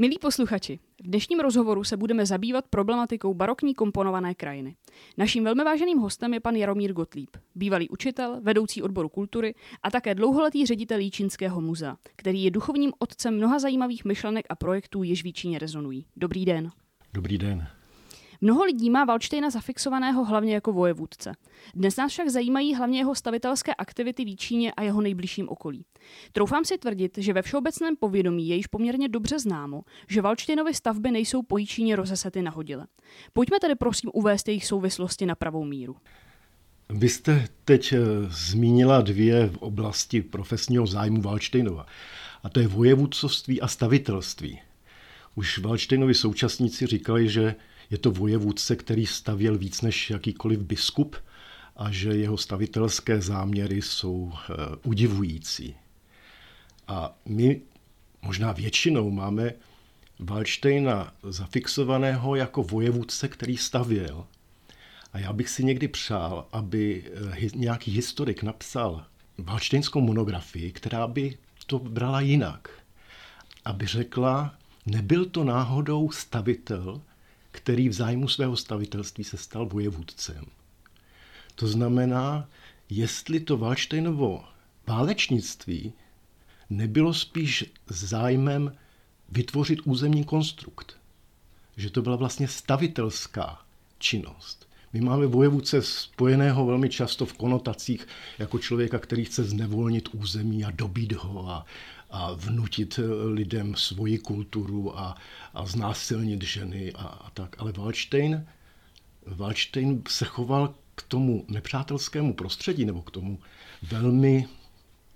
Milí posluchači, v dnešním rozhovoru se budeme zabývat problematikou barokní komponované krajiny. Naším velmi váženým hostem je pan Jaromír Gotlíb, bývalý učitel, vedoucí odboru kultury a také dlouholetý ředitel Jíčínského muzea, který je duchovním otcem mnoha zajímavých myšlenek a projektů, jež v Jíčíně rezonují. Dobrý den. Dobrý den. Mnoho lidí má Valštejna zafixovaného hlavně jako vojevůdce. Dnes nás však zajímají hlavně jeho stavitelské aktivity v Jíčíně a jeho nejbližším okolí. Troufám si tvrdit, že ve všeobecném povědomí je již poměrně dobře známo, že Valštejnovy stavby nejsou po Jíčíně rozesety nahodile. Pojďme tedy prosím uvést jejich souvislosti na pravou míru. Vy jste teď eh, zmínila dvě v oblasti profesního zájmu Valštejnova. A to je vojevůdcovství a stavitelství. Už Valštejnovi současníci říkali, že je to vojevůdce, který stavěl víc než jakýkoliv biskup a že jeho stavitelské záměry jsou eh, udivující. A my možná většinou máme Waldsteina zafixovaného jako vojevůdce, který stavěl. A já bych si někdy přál, aby eh, nějaký historik napsal Waldsteinskou monografii, která by to brala jinak. Aby řekla, nebyl to náhodou stavitel, který v zájmu svého stavitelství se stal vojevůdcem. To znamená, jestli to Valštejnovo válečnictví nebylo spíš zájmem vytvořit územní konstrukt. Že to byla vlastně stavitelská činnost. My máme vojevůdce spojeného velmi často v konotacích jako člověka, který chce znevolnit území a dobít ho a, a vnutit lidem svoji kulturu a, a znásilnit ženy a, a tak. Ale Waldstein, Waldstein se choval k tomu nepřátelskému prostředí nebo k tomu velmi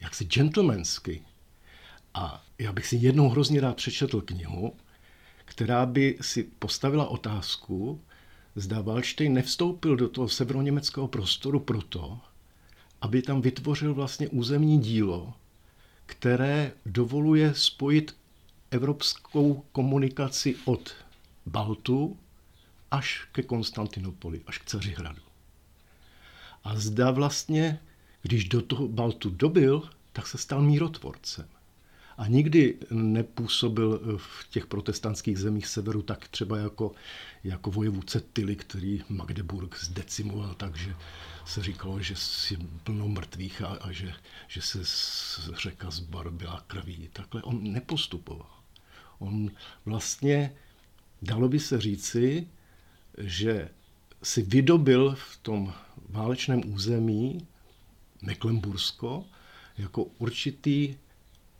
jaksi gentlemansky. A já bych si jednou hrozně rád přečetl knihu, která by si postavila otázku, zda Waldstein nevstoupil do toho severoněmeckého prostoru proto, aby tam vytvořil vlastně územní dílo, které dovoluje spojit evropskou komunikaci od Baltu až ke Konstantinopoli, až k Cařihradu. A zda vlastně, když do toho Baltu dobil, tak se stal mírotvorcem. A nikdy nepůsobil v těch protestantských zemích severu tak třeba jako, jako vojevůdce Tilly, který Magdeburg zdecimoval tak, že se říkalo, že je plno mrtvých a, a že, že se řeka zbarbila krví. Takhle on nepostupoval. On vlastně, dalo by se říci, že si vydobil v tom válečném území Mecklenbursko jako určitý,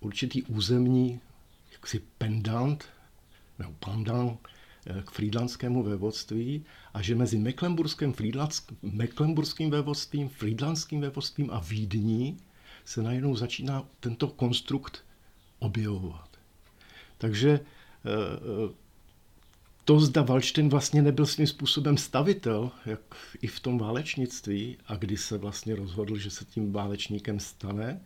určitý územní jaksi pendant nebo pandant eh, k frýdlanskému vévodství a že mezi Mecklenburským, Mecklenburským vévodstvím, frýdlanským vévodstvím a Vídní se najednou začíná tento konstrukt objevovat. Takže eh, eh, to zda Valštin vlastně nebyl svým způsobem stavitel, jak i v tom válečnictví, a kdy se vlastně rozhodl, že se tím válečníkem stane,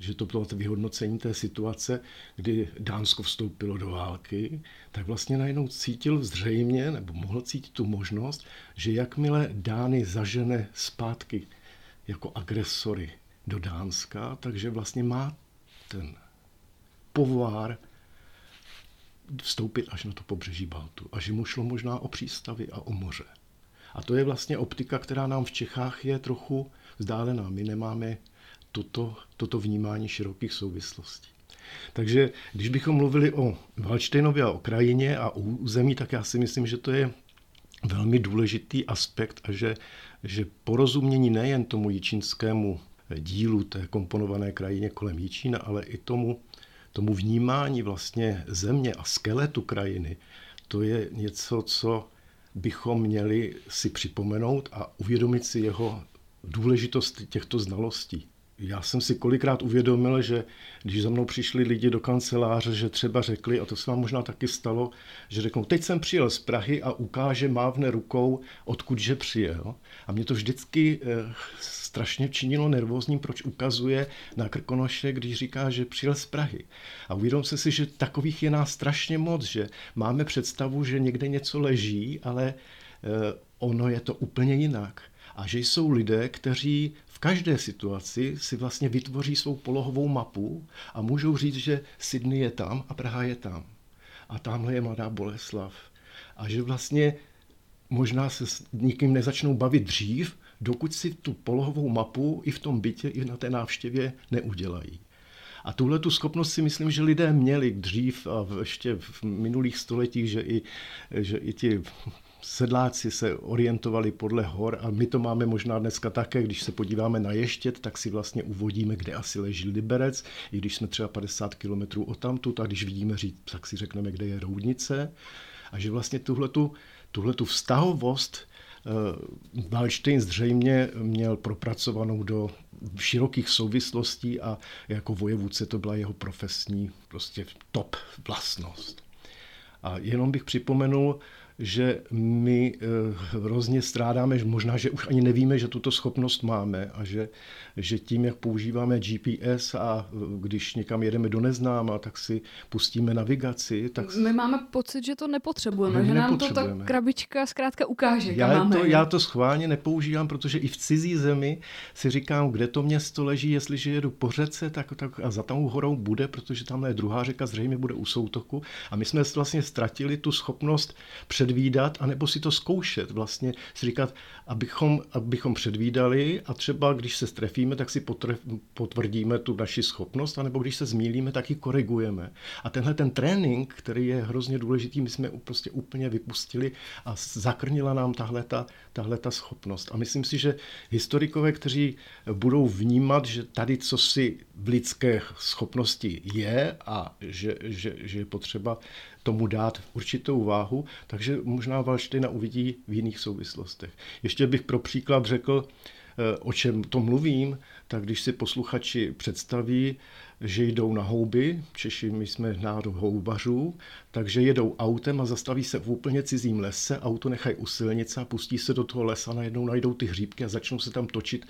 že to bylo to vyhodnocení té situace, kdy Dánsko vstoupilo do války, tak vlastně najednou cítil zřejmě, nebo mohl cítit tu možnost, že jakmile Dány zažene zpátky jako agresory do Dánska, takže vlastně má ten povár vstoupit až na to pobřeží Baltu. A že mu šlo možná o přístavy a o moře. A to je vlastně optika, která nám v Čechách je trochu vzdálená. My nemáme toto, toto vnímání širokých souvislostí. Takže když bychom mluvili o Valštejnově a o krajině a o území, tak já si myslím, že to je velmi důležitý aspekt a že, že porozumění nejen tomu jičínskému dílu té komponované krajině kolem Jičína, ale i tomu tomu vnímání vlastně země a skeletu krajiny, to je něco, co bychom měli si připomenout a uvědomit si jeho důležitost těchto znalostí. Já jsem si kolikrát uvědomil, že když za mnou přišli lidi do kanceláře, že třeba řekli, a to se vám možná taky stalo, že řeknou, teď jsem přijel z Prahy a ukáže, mávne rukou, odkudže přijel. A mě to vždycky eh, strašně činilo nervózním, proč ukazuje na Krkonoše, když říká, že přijel z Prahy. A uvědom se si, že takových je nás strašně moc, že máme představu, že někde něco leží, ale eh, ono je to úplně jinak. A že jsou lidé, kteří každé situaci si vlastně vytvoří svou polohovou mapu a můžou říct, že Sydney je tam a Praha je tam. a tamhle je mladá Boleslav. A že vlastně možná se s nikým nezačnou bavit dřív, dokud si tu polohovou mapu i v tom bytě, i na té návštěvě neudělají. A tuhle tu schopnost si myslím, že lidé měli dřív a ještě v minulých stoletích, že i, že i ti sedláci se orientovali podle hor a my to máme možná dneska také, když se podíváme na Ještět, tak si vlastně uvodíme, kde asi leží Liberec, i když jsme třeba 50 kilometrů od tamtu, a když vidíme říct, tak si řekneme, kde je Roudnice. A že vlastně tuhletu, tuhletu vztahovost eh, Wallstein zřejmě měl propracovanou do širokých souvislostí a jako vojevůdce to byla jeho profesní prostě top vlastnost. A jenom bych připomenul, že my eh, hrozně strádáme, možná, že už ani nevíme, že tuto schopnost máme a že, že tím, jak používáme GPS a eh, když někam jedeme do neznáma, tak si pustíme navigaci. Tak... My máme pocit, že to nepotřebujeme, že nám to ta krabička zkrátka ukáže, já máme. To, já to schválně nepoužívám, protože i v cizí zemi si říkám, kde to město leží, jestliže jedu po řece, tak, tak a za tou horou bude, protože tam je druhá řeka, zřejmě bude u soutoku. A my jsme vlastně ztratili tu schopnost před předvídat, anebo si to zkoušet, vlastně si říkat, abychom, abychom předvídali a třeba když se strefíme, tak si potvrdíme tu naši schopnost, anebo když se zmílíme, tak ji korigujeme. A tenhle ten trénink, který je hrozně důležitý, my jsme prostě úplně vypustili a zakrnila nám tahle ta, tahle ta schopnost. A myslím si, že historikové, kteří budou vnímat, že tady co si v lidské schopnosti je a že, že, že je potřeba tomu dát určitou váhu, takže možná Valštejna uvidí v jiných souvislostech. Ještě bych pro příklad řekl, o čem to mluvím, tak když si posluchači představí, že jdou na houby, Češi, my jsme národ houbařů, takže jedou autem a zastaví se v úplně cizím lese, auto nechají u silnice a pustí se do toho lesa, najednou najdou ty hříbky a začnou se tam točit,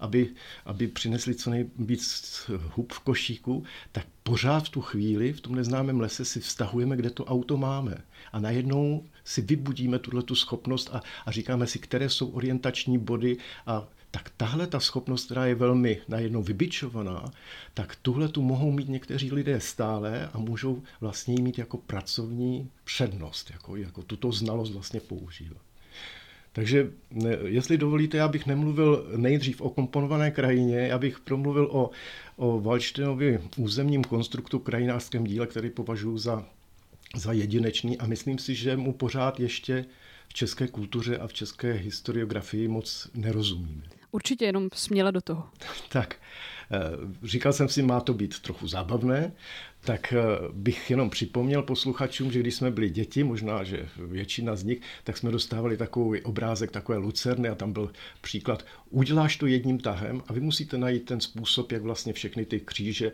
aby, aby přinesli co nejvíc hub v košíku, tak pořád v tu chvíli v tom neznámém lese si vztahujeme, kde to auto máme. A najednou si vybudíme tuhle tu schopnost a, a říkáme si, které jsou orientační body a tak tahle ta schopnost, která je velmi najednou vybičovaná, tak tuhle tu mohou mít někteří lidé stále a můžou vlastně mít jako pracovní přednost, jako, jako tuto znalost vlastně používat. Takže jestli dovolíte, já bych nemluvil nejdřív o komponované krajině, já bych promluvil o, o Valštinovi územním konstruktu krajinářském díle, který považuji za, za jedinečný a myslím si, že mu pořád ještě v české kultuře a v české historiografii moc nerozumíme. Určitě, jenom směle do toho. tak, eh, říkal jsem si, má to být trochu zábavné, tak eh, bych jenom připomněl posluchačům, že když jsme byli děti, možná, že většina z nich, tak jsme dostávali takový obrázek, takové lucerny a tam byl příklad, uděláš to jedním tahem a vy musíte najít ten způsob, jak vlastně všechny ty kříže, eh,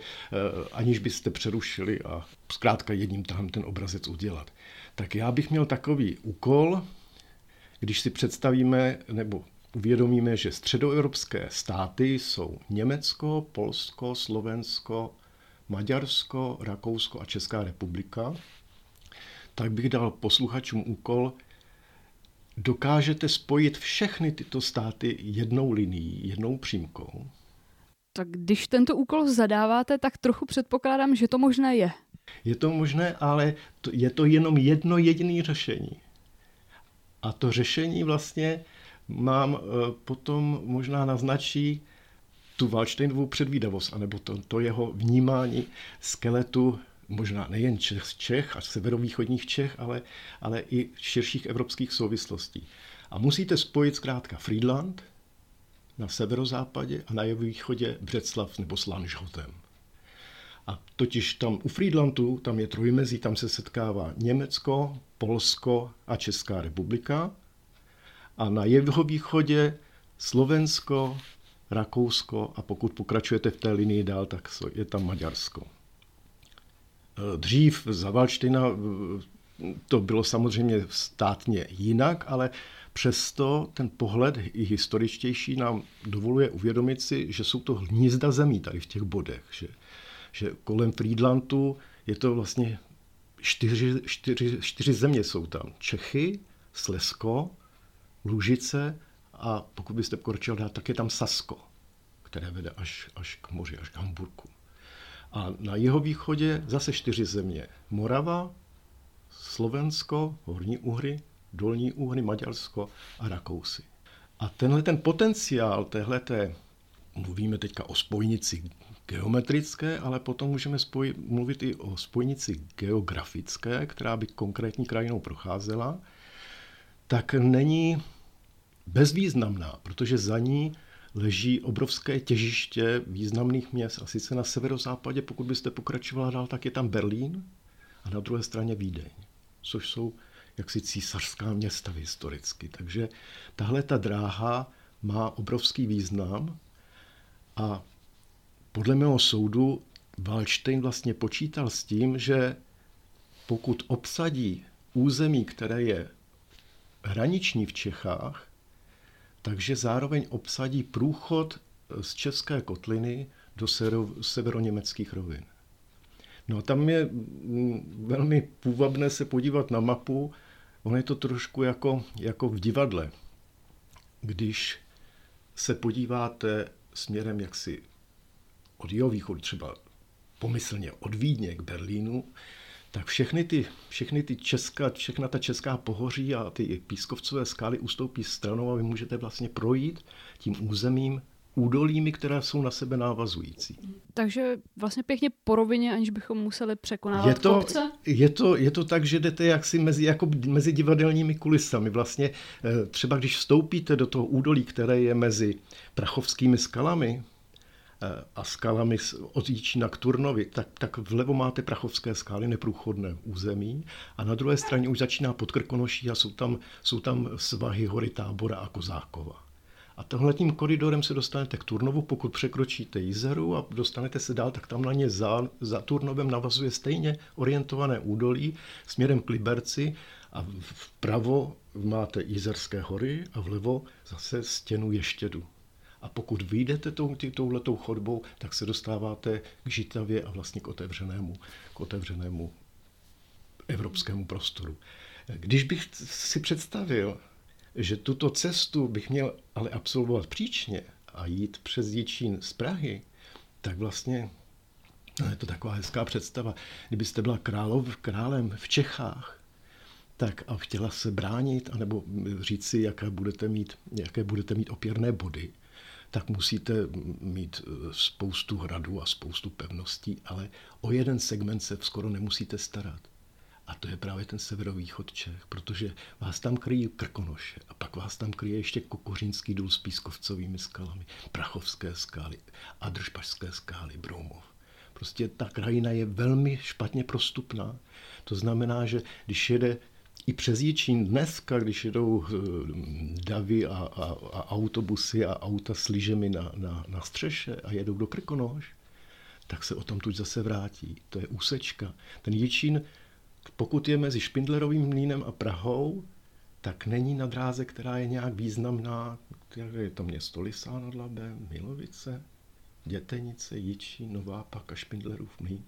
aniž byste přerušili a zkrátka jedním tahem ten obrazec udělat. Tak já bych měl takový úkol, když si představíme, nebo uvědomíme, že středoevropské státy jsou Německo, Polsko, Slovensko, Maďarsko, Rakousko a Česká republika, tak bych dal posluchačům úkol, dokážete spojit všechny tyto státy jednou linií, jednou přímkou. Tak když tento úkol zadáváte, tak trochu předpokládám, že to možné je. Je to možné, ale je to jenom jedno jediné řešení. A to řešení vlastně mám eh, potom možná naznačí tu Waldsteinovou předvídavost, anebo to, to jeho vnímání skeletu možná nejen Čech, Čech a severovýchodních Čech, ale, ale i širších evropských souvislostí. A musíte spojit zkrátka Friedland na severozápadě a na jeho východě Břeclav nebo Slanžhotem. A totiž tam u Friedlandu, tam je trojmezí, tam se setkává Německo, Polsko a Česká republika a na jeho východě Slovensko, Rakousko a pokud pokračujete v té linii dál, tak je tam Maďarsko. E, dřív za Valština e, to bylo samozřejmě státně jinak, ale přesto ten pohled i historičtější nám dovoluje uvědomit si, že jsou to hnízda zemí tady v těch bodech, že, že kolem Friedlandu je to vlastně čtyři, čtyři, čtyři země jsou tam. Čechy, Slesko, Lužice a pokud byste pokročil dát, tak je tam Sasko, které vede až, až k moři, až k Hamburku. A na jeho východě zase čtyři země. Morava, Slovensko, Horní Uhry, Dolní Uhry, Maďarsko a Rakousy. A tenhle ten potenciál téhleté, mluvíme teďka o spojnici geometrické, ale potom můžeme spoj, mluvit i o spojnici geografické, která by konkrétní krajinou procházela, tak není bezvýznamná, protože za ní leží obrovské těžiště významných měst. A sice na severozápadě, pokud byste pokračovala dál, tak je tam Berlín a na druhé straně Vídeň, což jsou jaksi císařská města historicky. Takže tahle ta dráha má obrovský význam a podle mého soudu Wallstein vlastně počítal s tím, že pokud obsadí území, které je hraniční v Čechách, takže zároveň obsadí průchod z České kotliny do severoněmeckých rovin. No a tam je mm, velmi půvabné se podívat na mapu. Ono je to trošku jako, jako v divadle. Když se podíváte směrem jaksi od jihovýchodu, třeba pomyslně od Vídně k Berlínu, tak všechny ty, všechny ty česká, všechna ta česká pohoří a ty pískovcové skály ustoupí stranou a vy můžete vlastně projít tím územím údolími, které jsou na sebe návazující. Takže vlastně pěkně po rovině, aniž bychom museli překonávat je to, kopce? Je to, je to tak, že jdete jaksi mezi, jako mezi divadelními kulisami. Vlastně eh, třeba když vstoupíte do toho údolí, které je mezi prachovskými skalami, a skalami od Jíčína k Turnovi, tak, tak vlevo máte Prachovské skály, neprůchodné území a na druhé straně už začíná Podkrkonoší a jsou tam, jsou tam svahy hory Tábora a Kozákova. A tím koridorem se dostanete k Turnovu, pokud překročíte Jizeru a dostanete se dál, tak tam na ně za, za Turnovem navazuje stejně orientované údolí směrem k Liberci a vpravo máte Jizerské hory a vlevo zase stěnu Ještědu. A pokud vyjdete tou, touhletou chodbou, tak se dostáváte k Žitavě a vlastně k otevřenému, k otevřenému evropskému prostoru. Když bych si představil, že tuto cestu bych měl ale absolvovat příčně a jít přes Jičín z Prahy, tak vlastně no je to taková hezká představa. Kdybyste byla králov, králem v Čechách, tak a chtěla se bránit, anebo říct si, jaké budete mít, jaké budete mít opěrné body, tak musíte mít eh, spoustu hradů a spoustu pevností, ale o jeden segment se skoro nemusíte starat. A to je právě ten severovýchod Čech, protože vás tam kryjí Krkonoše a pak vás tam kryje ještě Kokořínský důl s pískovcovými skalami, Prachovské skály, Adržpašské skály, Broumov. Prostě ta krajina je velmi špatně prostupná. To znamená, že když jede i přes Jičín dneska, když jedou eh, davy a, a, a autobusy a auta s lyžemi na, na, na střeše a jedou do Krkonoš, tak se o tom tuď zase vrátí. To je úsečka. Ten Jičín, pokud je mezi Špindlerovým mlínem a Prahou, tak není na dráze, která je nějak významná. Je to město Lisá nad Labem, Milovice, Dětenice, Jičín, Nová Pak a Špindlerův mlín.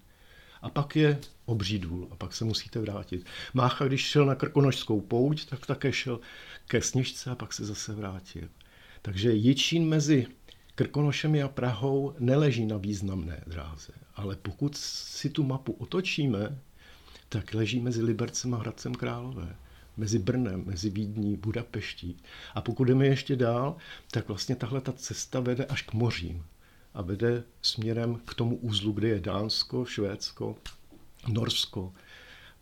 A pak je obří důl a pak se musíte vrátit. Mácha, když šel na krkonožskou pouť, tak také šel ke sněžce a pak se zase vrátil. Takže Jičín mezi Krkonošemi a Prahou neleží na významné dráze. Ale pokud si tu mapu otočíme, tak leží mezi Libercem a Hradcem Králové mezi Brnem, mezi Vídní, Budapeští. A pokud jdeme ještě dál, tak vlastně tahle ta cesta vede až k mořím a vede směrem k tomu úzlu, kde je Dánsko, Švédsko, Norsko,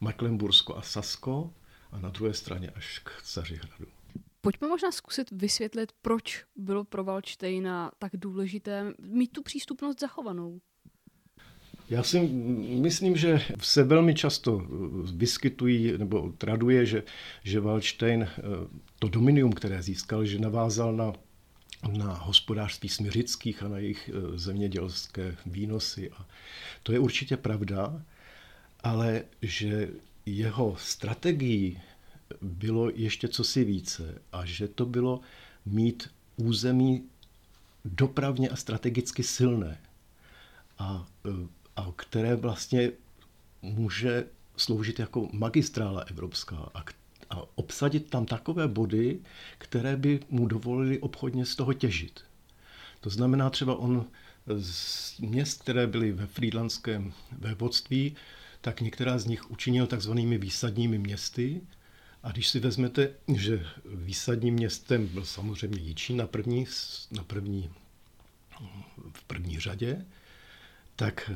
Mecklenbursko a Sasko a na druhé straně až k Cařihradu. Pojďme možná zkusit vysvětlit, proč bylo pro Valčtejna tak důležité mít tu přístupnost zachovanou. Já si myslím, že se velmi často vyskytují nebo traduje, že, že Wallstein eh, to dominium, které získal, že navázal na na hospodářství smiřických a na jejich e, zemědělské výnosy. A to je určitě pravda, ale že jeho strategií bylo ještě cosi více a že to bylo mít území dopravně a strategicky silné a, e, a které vlastně může sloužit jako magistrála evropská a a obsadit tam takové body, které by mu dovolili obchodně z toho těžit. To znamená třeba on z měst, které byly ve frýdlandském vévodství, tak některá z nich učinil takzvanými výsadními městy. A když si vezmete, že výsadním městem byl samozřejmě Jičín na první, na první, v první řadě, tak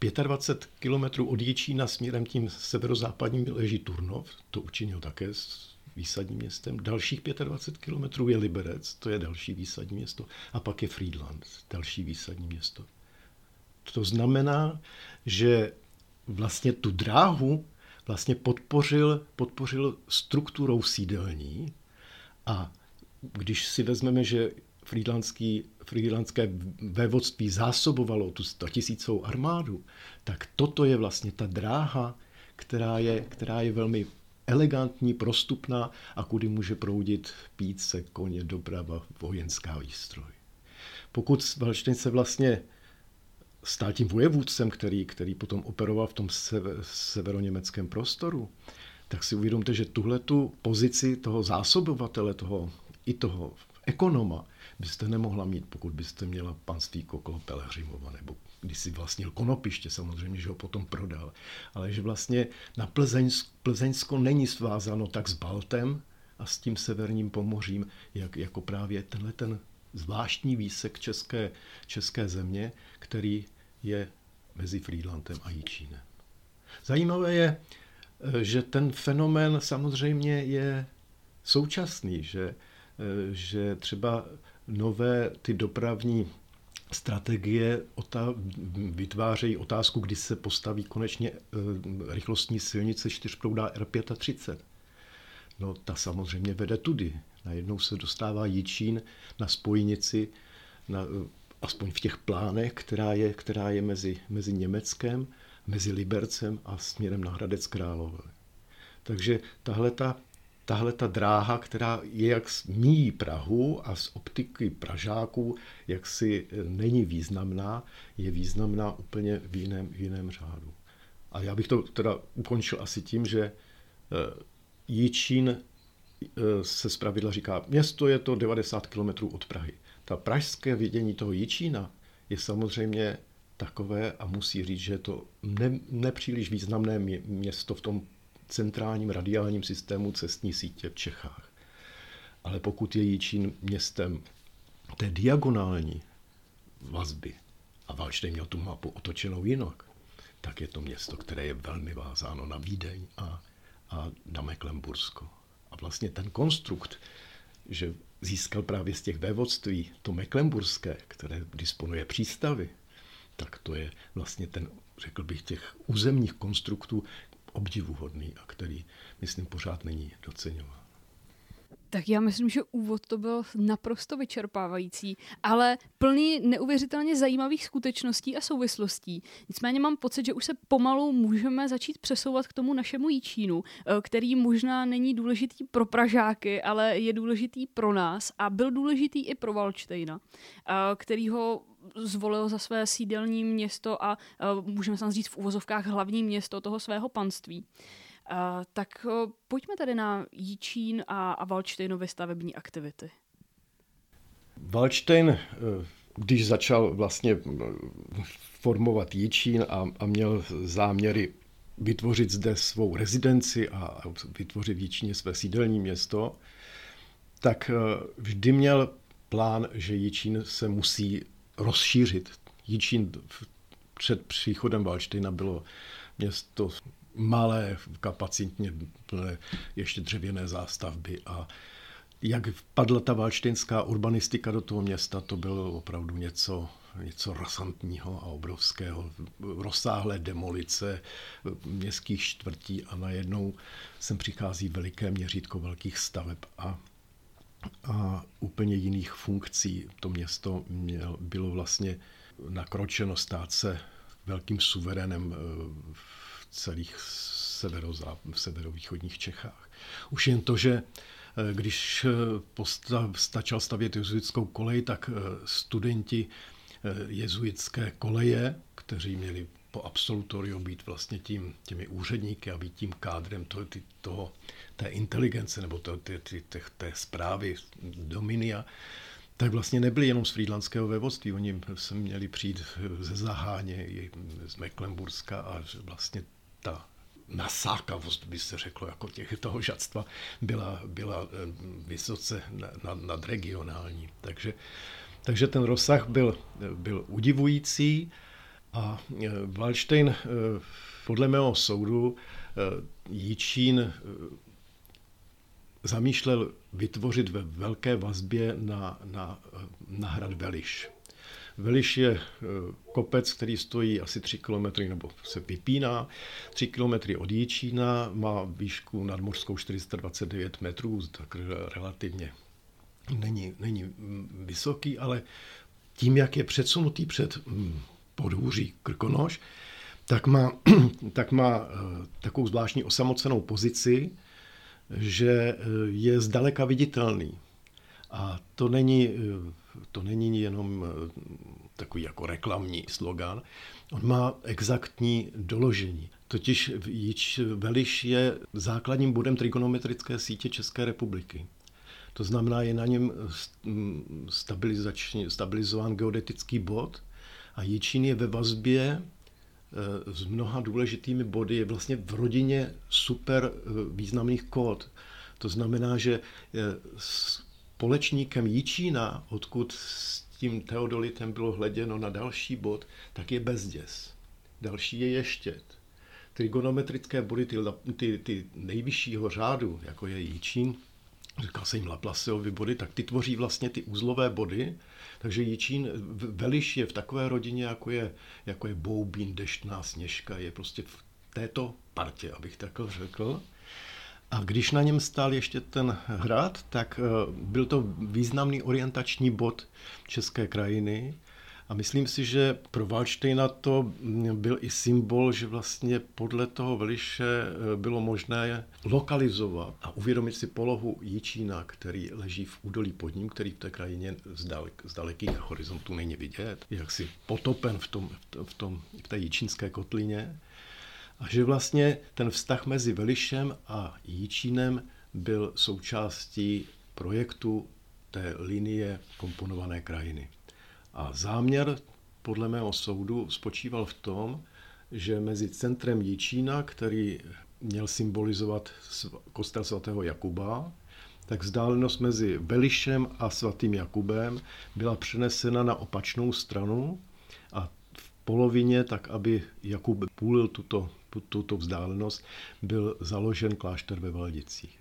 25 kilometrů od Jičína směrem tím severozápadním leží Turnov, to učinil také s výsadním městem. Dalších 25 kilometrů je Liberec, to je další výsadní město. A pak je Friedland, další výsadní město. To znamená, že vlastně tu dráhu vlastně podpořil, podpořil strukturou sídelní a když si vezmeme, že frýdlandský, frýdlandské vévodství zásobovalo tu 100 tisícovou armádu, tak toto je vlastně ta dráha, která je, která je velmi elegantní, prostupná a kudy může proudit píce, koně, doprava, vojenská výstroj. Pokud Valštejn se vlastně stál tím vojevůdcem, který, který potom operoval v tom sever, severoněmeckém prostoru, tak si uvědomte, že tuhle tu pozici toho zásobovatele, toho, i toho ekonoma, byste nemohla mít, pokud byste měla panství okolo Pelhřimova, nebo když si vlastnil Konopiště, samozřejmě, že ho potom prodal. Ale že vlastně na Plzeňsko, Plzeňsko není svázáno tak s Baltem a s tím severním pomořím, jak, jako právě tenhle ten zvláštní výsek české, české země, který je mezi Friedlandem a Jičínem. Zajímavé je, že ten fenomén samozřejmě je současný, že, že třeba nové ty dopravní strategie vytvářejí otázku, kdy se postaví konečně eh, rychlostní silnice čtyřproudá R35. No ta samozřejmě vede tudy. Najednou se dostává Jičín na spojnici, na, eh, aspoň v těch plánech, která je, která je mezi, mezi Německem, mezi Libercem a směrem na Hradec Králové. Takže tahle ta tahle ta dráha, která je jak míjí Prahu a z optiky Pražáků, jak si e, není významná, je významná úplně v jiném, v jiném řádu. A já bych to teda ukončil asi tím, že e, Jičín e, se zpravidla říká, město je to 90 km od Prahy. Ta pražské vidění toho Jičína je samozřejmě takové a musí říct, že je to ne, nepříliš významné město v tom centrálním radiálním systému cestní sítě v Čechách. Ale pokud je Jičín městem té diagonální vazby, a Valštejn měl tu mapu otočenou jinak, tak je to město, které je velmi vázáno na Vídeň a, a na Mecklenbursko. A vlastně ten konstrukt, že získal právě z těch vévodství to Mecklenburské, které disponuje přístavy, tak to je vlastně ten, řekl bych, těch územních konstruktů, obdivuhodný a který, myslím, pořád není doceňován. Tak já myslím, že úvod to byl naprosto vyčerpávající, ale plný neuvěřitelně zajímavých skutečností a souvislostí. Nicméně mám pocit, že už se pomalu můžeme začít přesouvat k tomu našemu Jíčínu, eh, který možná není důležitý pro Pražáky, ale je důležitý pro nás a byl důležitý i pro Valčtejna, eh, který ho zvolil za své sídelní město a můžeme se říct v uvozovkách hlavní město toho svého panství. Tak uh, pojďme tady na Jíčín a, a Valčtejnovy stavební aktivity. Valčtejn, eh, když začal vlastně formovat Jíčín a, a měl záměry vytvořit zde svou rezidenci a vytvořit v Jíčíně své sídelní město, tak vždy měl plán, že Jíčín se musí rozšířit. Jičín před příchodem Valštejna bylo město malé, kapacitně plné ještě dřevěné zástavby a jak vpadla ta valštejnská urbanistika do toho města, to bylo opravdu něco, něco rasantního a obrovského. Rozsáhlé demolice městských čtvrtí a najednou sem přichází veliké měřítko velkých staveb a a úplně jiných funkcí. To město měl, bylo vlastně nakročeno stát se velkým suverénem eh, v celých v severovýchodních Čechách. Už jen to, že eh, když eh, postav, stačal stavět jezuitskou kolej, tak studenti jezuitské koleje, kteří měli po absolutoriu být vlastně tím, těmi úředníky a být tím kádrem toho, ty, toho té inteligence nebo to, ty, ty, ty, té zprávy Dominia, tak vlastně nebyli jenom z frýdlandského vévodství, oni se měli přijít ze Zaháně, z Mecklenburska a vlastně ta nasákavost, by se řeklo, jako těch, toho žadstva, byla, byla eh, vysoce nadregionální. Takže, takže ten rozsah byl, byl udivující a eh, Waldstein podle mého soudu Jíčín zamýšlel vytvořit ve velké vazbě na, na, na hrad Veliš. Veliš je eh, kopec, který stojí asi 3 km, nebo se vypíná 3 km od Jíčína, má výšku nadmořskou 429 metrů, tak relativně není, není mm, vysoký, ale tím, jak je předsunutý před mm, podhůří Krkonoš, tak má, tak má eh, takovou zvláštní osamocenou pozici, že eh, je zdaleka viditelný. A to není, eh, to není jenom eh, takový jako reklamní slogan, on má exaktní doložení. Totiž již Veliš je základním bodem trigonometrické sítě České republiky. To znamená, je na něm stabilizován geodetický bod a Jičín je ve vazbě Eh, s mnoha důležitými body je vlastně v rodině super eh, významných kód. To znamená, že eh, společníkem Jičína, odkud s tím teodolitem bylo hleděno na další bod, tak je Bezděs. Další je Ještět. Trigonometrické body, ty, ty, ty nejvyššího řádu, jako je Jičín, říkal se jim Laplaceovi body, tak ty tvoří vlastně ty uzlové body, takže Jičín, Veliš je v takové rodině, jako je, jako je Boubín, Deštná, Sněžka, je prostě v této partě, abych takhle řekl. A když na něm stál ještě ten hrad, tak eh, byl to významný orientační bod české krajiny a myslím si, že pro Waldsteina to byl i symbol, že vlastně podle toho veliše eh, bylo možné lokalizovat a uvědomit si polohu Jičína, který leží v údolí pod ním, který v té krajině z, dalek, z dalekých horizontů není vidět, jak si potopen v, tom, v, tom, v té jičínské kotlině. A že vlastně ten vztah mezi Velišem a Jičínem byl součástí projektu té linie komponované krajiny. A záměr podle mého soudu spočíval v tom, že mezi centrem Jičína, který měl symbolizovat kostel svatého Jakuba, tak vzdálenost mezi Velišem a svatým Jakubem byla přenesena na opačnou stranu a v polovině, tak aby Jakub půlil tuto, tuto vzdálenost, byl založen klášter ve Valdicích.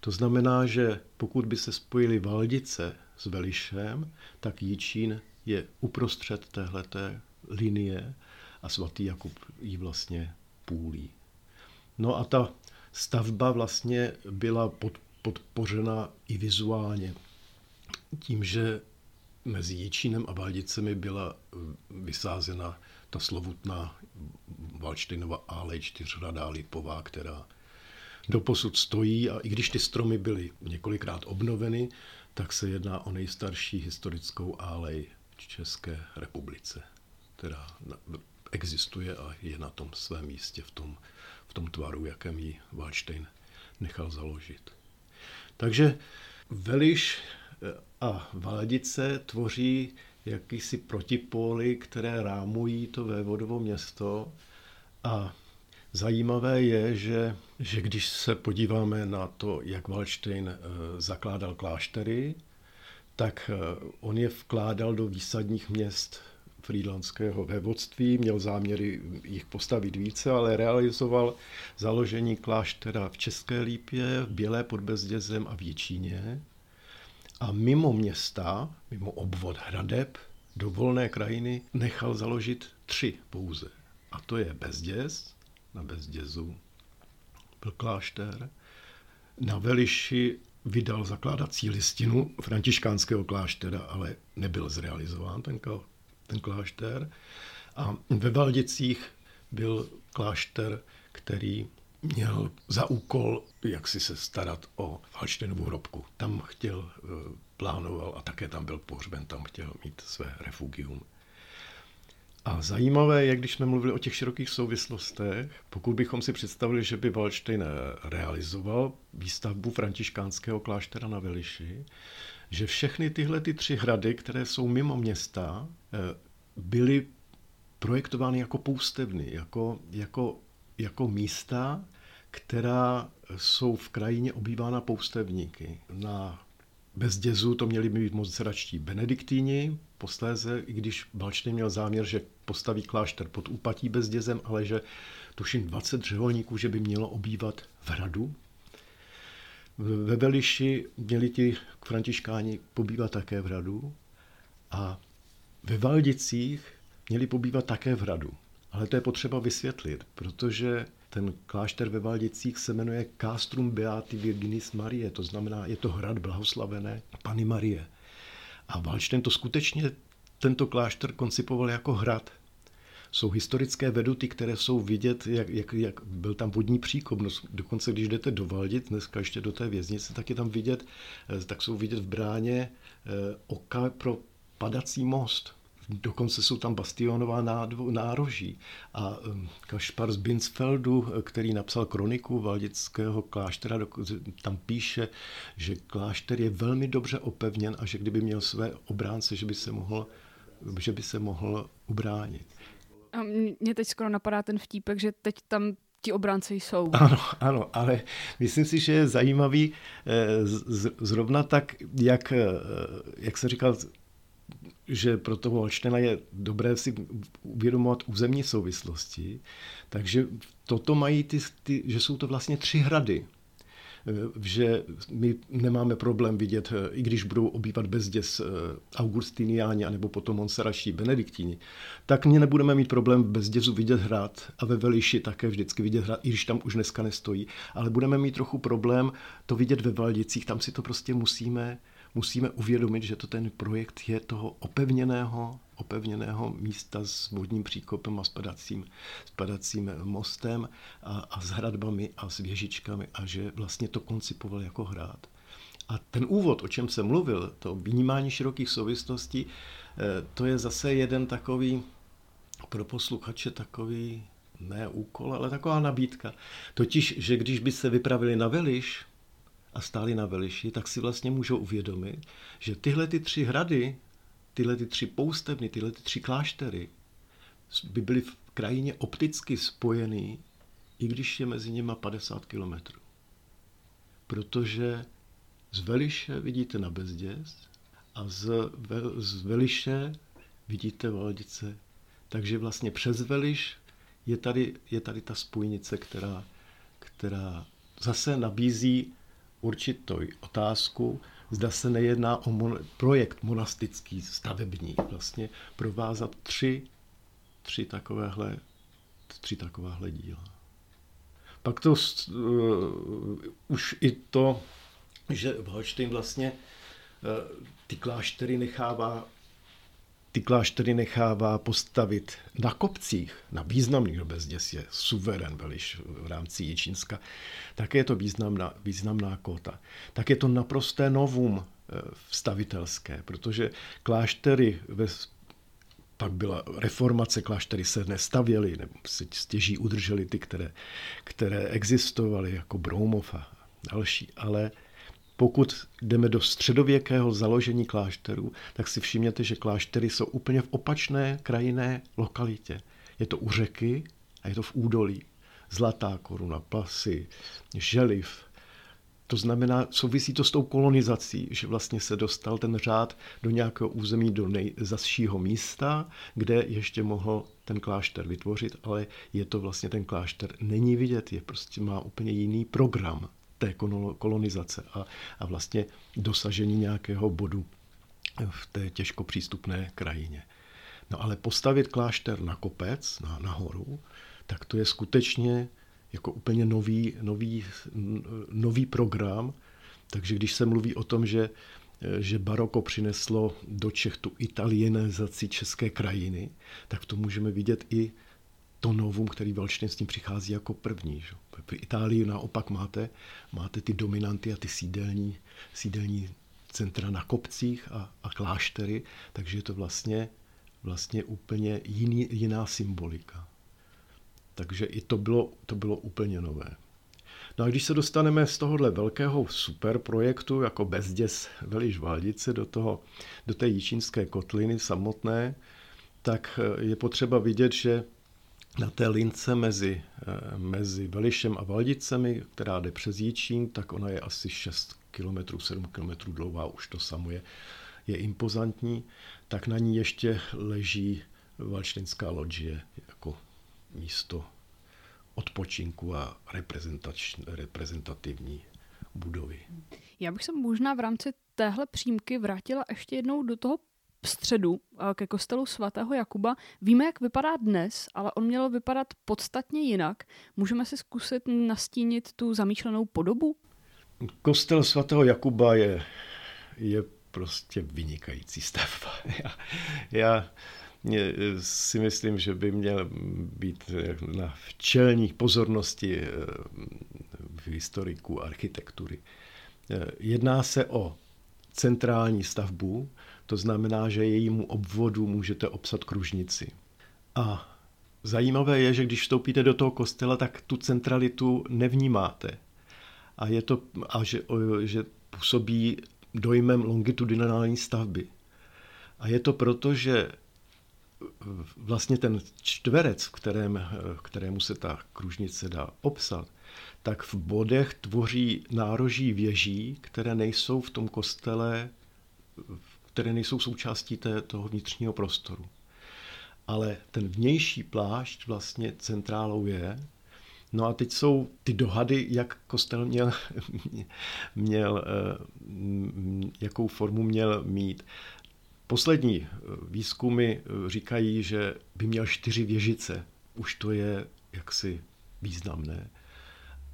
To znamená, že pokud by se spojili Valdice s Velišem, tak Jičín je uprostřed téhleté linie a svatý Jakub ji vlastně půlí. No a ta stavba vlastně byla pod, podpořena i vizuálně tím, že mezi Jičínem a Valdicemi byla vysázena ta slovutná Valštejnova alej čtyřhradá lipová, která doposud stojí a i když ty stromy byly několikrát obnoveny, tak se jedná o nejstarší historickou alej České republice, která existuje a je na tom svém místě v tom, v tom tvaru, jakém ji Waldstein nechal založit. Takže Veliš eh, a Valdice tvoří jakýsi protipóly, které rámují to vévodovo město a Zajímavé je, že, že když se podíváme na to, jak Waldstein eh, zakládal kláštery, tak eh, on je vkládal do výsadních měst frýdlandského vévodství, měl záměry jich postavit více, ale realizoval založení kláštera v České Lípě, v Bělé pod Bezdězem a v Jičíně. A mimo města, mimo obvod Hradeb, do volné krajiny nechal založit tři pouze. A to je Bezděz, na Bezdězu byl klášter, na Veliši vydal zakládací listinu františkánského kláštera, ale nebyl zrealizován ten, ten klášter. A ve Valdicích byl klášter, který měl za úkol, jak si se starat o Falštenovu hrobku. Tam chtěl, eh, plánoval a také tam byl pohřben, tam chtěl mít své refugium. A zajímavé je, když jsme mluvili o těch širokých souvislostech, pokud bychom si představili, že by Waldstein realizoval výstavbu františkánského kláštera na Veliši, že všechny tyhle ty tři hrady, které jsou mimo města, eh, byly projektovány jako poustevny, jako, jako jako místa, která jsou v krajině obývána poustevníky. Na Bezdězu to měli být moc radští benediktíni, posléze, i když Balčný měl záměr, že postaví klášter pod úpatí Bezdězem, ale že tuším 20 řeholníků, že by mělo obývat v hradu. Ve Veliši měli ti františkáni pobývat také v hradu a ve Valdicích měli pobývat také v hradu. Ale to je potřeba vysvětlit, protože ten klášter ve Valdicích se jmenuje Castrum Beati Virginis Marie, to znamená, je to hrad blahoslavené Pany Marie. A Valštejn to skutečně tento klášter koncipoval jako hrad. Jsou historické veduty, které jsou vidět, jak, jak, jak byl tam vodní příkop. No, dokonce, když jdete do Valdic, dneska ještě do té věznice, tak je tam vidět, eh, tak jsou vidět v bráně eh, oka pro padací most. Dokonce jsou tam bastionová nároží. A um, Kašpar z Binsfeldu, který napsal kroniku Valdického kláštera, tam píše, že klášter je velmi dobře opevněn a že kdyby měl své obránce, že by se mohl, že by se mohl ubránit. A mě teď skoro napadá ten vtípek, že teď tam ti obránci jsou. Ano, ano, ale myslím si, že je zajímavý eh, zrovna tak, jak, eh, jak se říkal, že pro toho Holštena je dobré si uvědomovat územní souvislosti, takže toto mají ty, ty, že jsou to vlastně tři hrady, že my nemáme problém vidět, i když budou obývat bezděs eh, Augustiniáni anebo potom Monserraští benediktíni, tak mě nebudeme mít problém v bezdězu vidět hrad a ve Veliši také vždycky vidět hrad, i když tam už dneska nestojí, ale budeme mít trochu problém to vidět ve Valdicích, tam si to prostě musíme musíme uvědomit, že to ten projekt je toho opevněného, opevněného místa s vodním příkopem a spadacím, spadacím mostem a, a s hradbami a s věžičkami a že vlastně to koncipoval jako hrad. A ten úvod, o čem jsem mluvil, to vnímání širokých souvislostí, eh, to je zase jeden takový pro posluchače takový ne úkol, ale taková nabídka. Totiž, že když by se vypravili na Veliš, a stáli na Veliši, tak si vlastně můžou uvědomit, že tyhle ty tři hrady, tyhle ty tři poustevny, tyhle ty tři kláštery by byly v krajině opticky spojený, i když je mezi nimi 50 kilometrů. Protože z Veliše vidíte na Bezděz a z, z Veliše vidíte Valdice. Takže vlastně přes Veliš je tady, je tady ta spojnice, která, která zase nabízí určitou otázku, zda se nejedná o mon- projekt monastický, stavební, vlastně provázat tři, tři takovéhle, tři takovéhle díla. Pak to uh, už i to, že Holstein vlastně uh, ty kláštery nechává ty kláštery nechává postavit na kopcích, na významných Bezděs je suverén veliš v rámci Jičínska, tak je to významná, významná kota. Tak je to naprosté novum eh, vstavitelské, protože kláštery ve pak byla reformace, kláštery se nestavěly, nebo se stěží udržely ty, které, které existovaly, jako Broumov a další, ale pokud jdeme do středověkého založení klášterů, tak si všimněte, že kláštery jsou úplně v opačné krajinné lokalitě. Je to u řeky a je to v údolí. Zlatá koruna, pasy, želiv. To znamená, souvisí to s tou kolonizací, že vlastně se dostal ten řád do nějakého území, do nejzasšího místa, kde ještě mohl ten klášter vytvořit, ale je to vlastně ten klášter není vidět, je prostě má úplně jiný program té kolonizace a, a vlastně dosažení nějakého bodu v té těžko přístupné krajině. No ale postavit klášter na kopec, na, na horu, tak to je skutečně jako úplně nový, nový, nový program. Takže když se mluví o tom, že, že baroko přineslo do Čech tu italienizaci české krajiny, tak to můžeme vidět i to novum, který Valštejn s tím přichází jako první. Že? V Itálii naopak máte, máte ty dominanty a ty sídelní, sídelní centra na kopcích a, a kláštery, takže je to vlastně, vlastně úplně jiný, jiná symbolika. Takže i to bylo, to bylo úplně nové. No a když se dostaneme z tohohle velkého superprojektu jako bezděs Veliš Valdice do, toho, do té jíčínské kotliny samotné, tak je potřeba vidět, že na té lince mezi, eh, mezi Velišem a Valdicemi, která jde přes Jičín, tak ona je asi 6 km, 7 km dlouhá, už to samo je, je impozantní, tak na ní ještě leží Valštinská loďie jako místo odpočinku a reprezentativní budovy. Já bych se možná v rámci téhle přímky vrátila ještě jednou do toho středu ke kostelu svatého Jakuba. Víme, jak vypadá dnes, ale on měl vypadat podstatně jinak. Můžeme si zkusit nastínit tu zamýšlenou podobu? Kostel svatého Jakuba je, je prostě vynikající stavba. Já, já si myslím, že by měl být na včelních pozornosti eh, v historiku architektury. Eh, jedná se o centrální stavbu, to znamená, že jejímu obvodu můžete obsat kružnici. A zajímavé je, že když vstoupíte do toho kostela, tak tu centralitu nevnímáte. A, je to, a že, že působí dojmem longitudinální stavby. A je to proto, že vlastně ten čtverec, kterém, kterému se ta kružnice dá obsat, tak v bodech tvoří nároží věží, které nejsou v tom kostele, které nejsou součástí té, toho vnitřního prostoru. Ale ten vnější plášť vlastně centrálou je. No a teď jsou ty dohady, jak kostel měl, měl eh, jakou formu měl mít. Poslední eh, výzkumy eh, říkají, že by měl čtyři věžice. Už to je jaksi významné.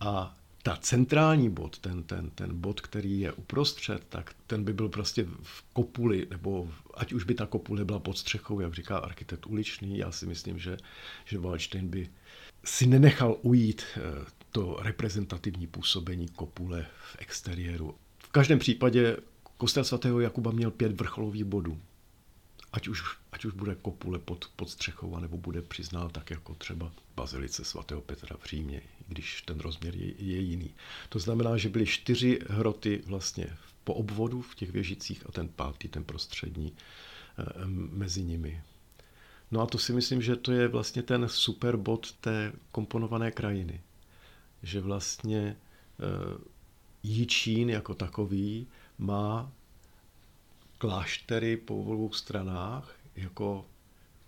A ta centrální bod, ten, ten, ten bod, který je uprostřed, tak ten by byl prostě v kopuli, nebo ať už by ta kopule byla pod střechou, jak říká architekt uličný, já si myslím, že, že Waldstein by si nenechal ujít eh, to reprezentativní působení kopule v exteriéru. V každém případě kostel svatého Jakuba měl pět vrcholových bodů ať už, ať už bude kopule pod, pod střechou, nebo bude přiznal tak jako třeba Bazilice svatého Petra v Římě, když ten rozměr je, je jiný. To znamená, že byly čtyři hroty vlastně po obvodu v těch věžicích a ten pátý, ten prostřední eh, mezi nimi. No a to si myslím, že to je vlastně ten super bod té komponované krajiny. Že vlastně eh, Jičín jako takový má kláštery po obou stranách, jako